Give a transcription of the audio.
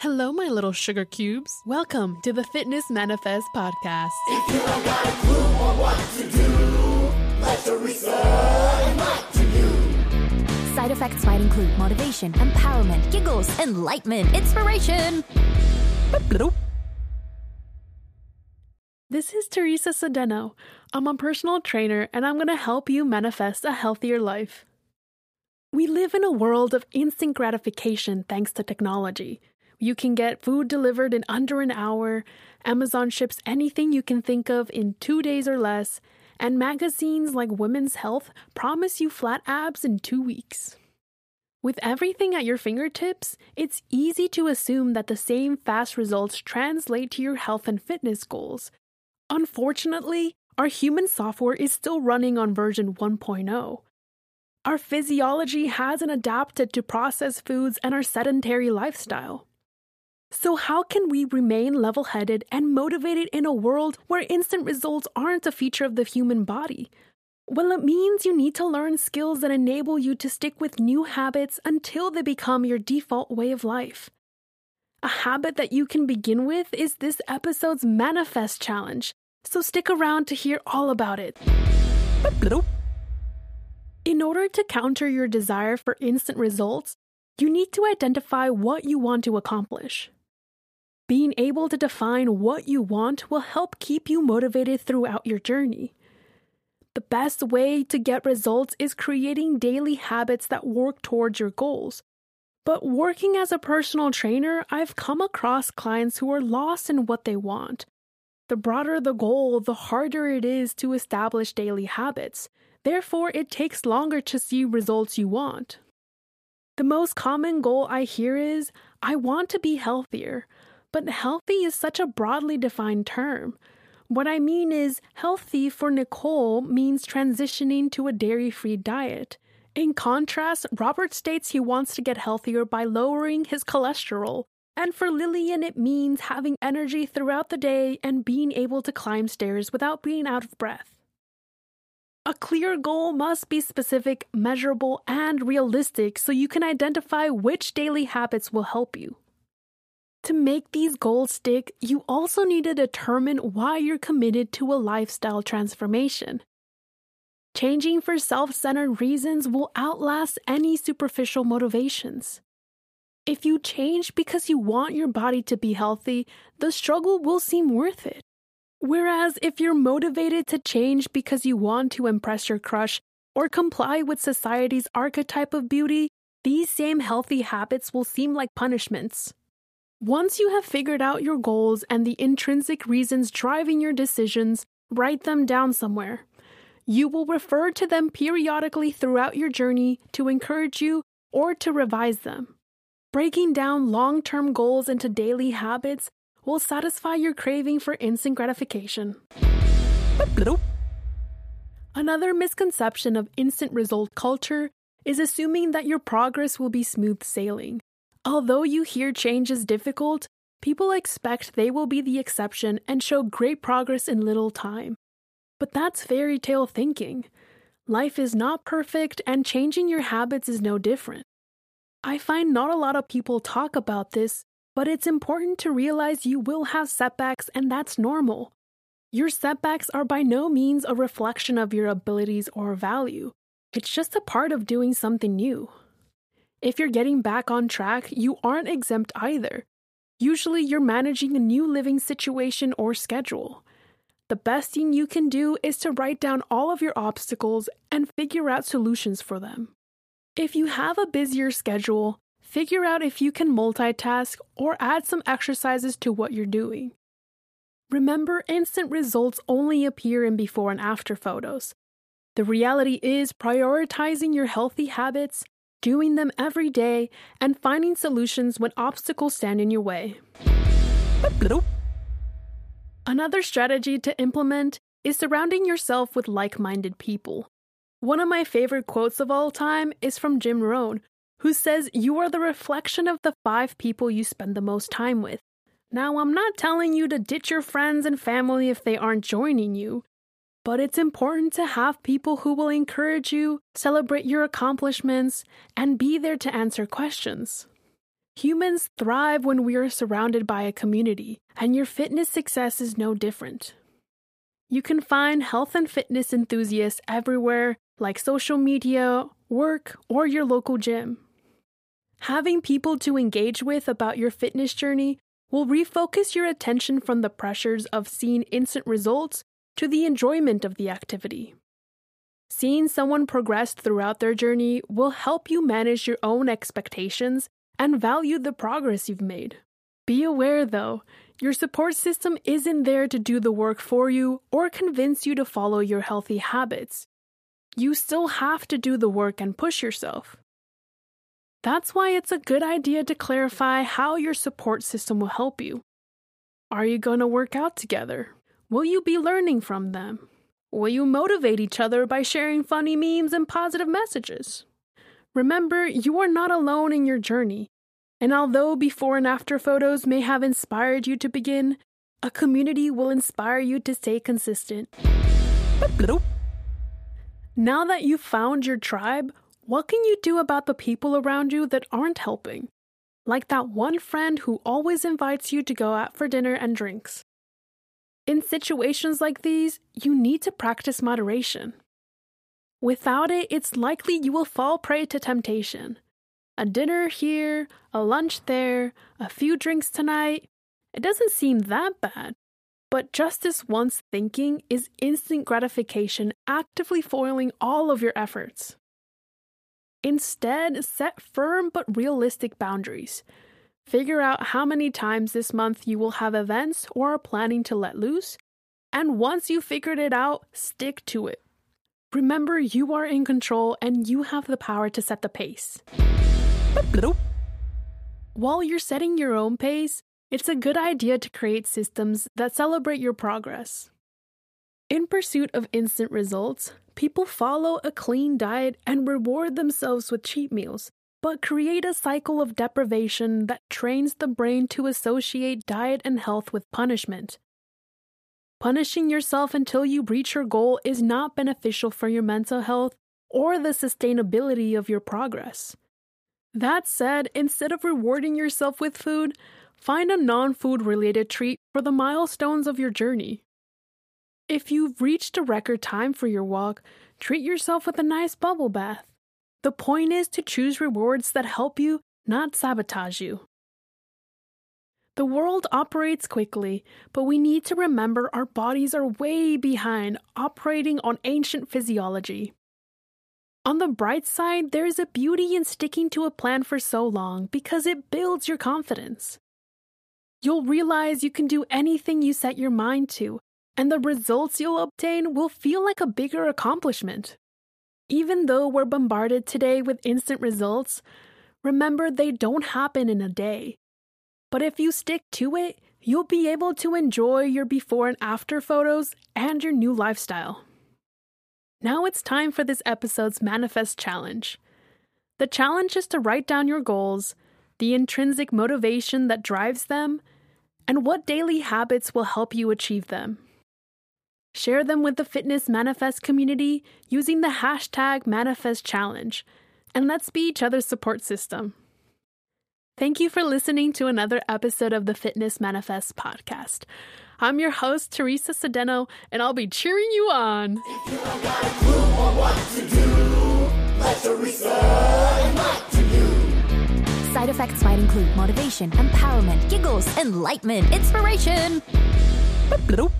Hello, my little sugar cubes. Welcome to the Fitness Manifest podcast. If you don't got a clue on what to do, let Teresa enlighten you. Side effects might include motivation, empowerment, giggles, enlightenment, inspiration. This is Teresa Sedeno. I'm a personal trainer and I'm going to help you manifest a healthier life. We live in a world of instant gratification thanks to technology. You can get food delivered in under an hour, Amazon ships anything you can think of in two days or less, and magazines like Women's Health promise you flat abs in two weeks. With everything at your fingertips, it's easy to assume that the same fast results translate to your health and fitness goals. Unfortunately, our human software is still running on version 1.0. Our physiology hasn't adapted to processed foods and our sedentary lifestyle. So, how can we remain level headed and motivated in a world where instant results aren't a feature of the human body? Well, it means you need to learn skills that enable you to stick with new habits until they become your default way of life. A habit that you can begin with is this episode's Manifest Challenge, so stick around to hear all about it. In order to counter your desire for instant results, you need to identify what you want to accomplish. Being able to define what you want will help keep you motivated throughout your journey. The best way to get results is creating daily habits that work towards your goals. But working as a personal trainer, I've come across clients who are lost in what they want. The broader the goal, the harder it is to establish daily habits. Therefore, it takes longer to see results you want. The most common goal I hear is I want to be healthier. But healthy is such a broadly defined term. What I mean is, healthy for Nicole means transitioning to a dairy free diet. In contrast, Robert states he wants to get healthier by lowering his cholesterol. And for Lillian, it means having energy throughout the day and being able to climb stairs without being out of breath. A clear goal must be specific, measurable, and realistic so you can identify which daily habits will help you. To make these goals stick, you also need to determine why you're committed to a lifestyle transformation. Changing for self centered reasons will outlast any superficial motivations. If you change because you want your body to be healthy, the struggle will seem worth it. Whereas if you're motivated to change because you want to impress your crush or comply with society's archetype of beauty, these same healthy habits will seem like punishments. Once you have figured out your goals and the intrinsic reasons driving your decisions, write them down somewhere. You will refer to them periodically throughout your journey to encourage you or to revise them. Breaking down long term goals into daily habits will satisfy your craving for instant gratification. Another misconception of instant result culture is assuming that your progress will be smooth sailing. Although you hear change is difficult, people expect they will be the exception and show great progress in little time. But that's fairy tale thinking. Life is not perfect, and changing your habits is no different. I find not a lot of people talk about this, but it's important to realize you will have setbacks, and that's normal. Your setbacks are by no means a reflection of your abilities or value, it's just a part of doing something new. If you're getting back on track, you aren't exempt either. Usually, you're managing a new living situation or schedule. The best thing you can do is to write down all of your obstacles and figure out solutions for them. If you have a busier schedule, figure out if you can multitask or add some exercises to what you're doing. Remember, instant results only appear in before and after photos. The reality is prioritizing your healthy habits doing them every day, and finding solutions when obstacles stand in your way. Another strategy to implement is surrounding yourself with like minded people. One of my favorite quotes of all time is from Jim Rohn, who says, You are the reflection of the five people you spend the most time with. Now, I'm not telling you to ditch your friends and family if they aren't joining you, but it's important to have people who will encourage you, celebrate your accomplishments, and be there to answer questions. Humans thrive when we are surrounded by a community, and your fitness success is no different. You can find health and fitness enthusiasts everywhere, like social media, work, or your local gym. Having people to engage with about your fitness journey will refocus your attention from the pressures of seeing instant results to the enjoyment of the activity. Seeing someone progress throughout their journey will help you manage your own expectations and value the progress you've made. Be aware, though, your support system isn't there to do the work for you or convince you to follow your healthy habits. You still have to do the work and push yourself. That's why it's a good idea to clarify how your support system will help you. Are you going to work out together? Will you be learning from them? Will you motivate each other by sharing funny memes and positive messages? Remember, you are not alone in your journey. And although before and after photos may have inspired you to begin, a community will inspire you to stay consistent. Now that you've found your tribe, what can you do about the people around you that aren't helping? Like that one friend who always invites you to go out for dinner and drinks. In situations like these, you need to practice moderation. Without it, it's likely you will fall prey to temptation. A dinner here, a lunch there, a few drinks tonight. It doesn't seem that bad. But just this once thinking is instant gratification actively foiling all of your efforts. Instead, set firm but realistic boundaries. Figure out how many times this month you will have events or are planning to let loose. And once you figured it out, stick to it. Remember, you are in control and you have the power to set the pace. While you're setting your own pace, it's a good idea to create systems that celebrate your progress. In pursuit of instant results, people follow a clean diet and reward themselves with cheat meals, but create a cycle of deprivation that trains the brain to associate diet and health with punishment. Punishing yourself until you reach your goal is not beneficial for your mental health or the sustainability of your progress. That said, instead of rewarding yourself with food, find a non food related treat for the milestones of your journey. If you've reached a record time for your walk, treat yourself with a nice bubble bath. The point is to choose rewards that help you, not sabotage you. The world operates quickly, but we need to remember our bodies are way behind, operating on ancient physiology. On the bright side, there is a beauty in sticking to a plan for so long because it builds your confidence. You'll realize you can do anything you set your mind to, and the results you'll obtain will feel like a bigger accomplishment. Even though we're bombarded today with instant results, remember they don't happen in a day. But if you stick to it, you'll be able to enjoy your before and after photos and your new lifestyle. Now it's time for this episode's Manifest Challenge. The challenge is to write down your goals, the intrinsic motivation that drives them, and what daily habits will help you achieve them. Share them with the Fitness Manifest community using the hashtag Manifest Challenge, and let's be each other's support system. Thank you for listening to another episode of the Fitness Manifest podcast. I'm your host, Teresa Sedeno, and I'll be cheering you on. If you ain't got a clue on what to do, let Teresa enlighten you. Side effects might include motivation, empowerment, giggles, enlightenment, inspiration. Bloop.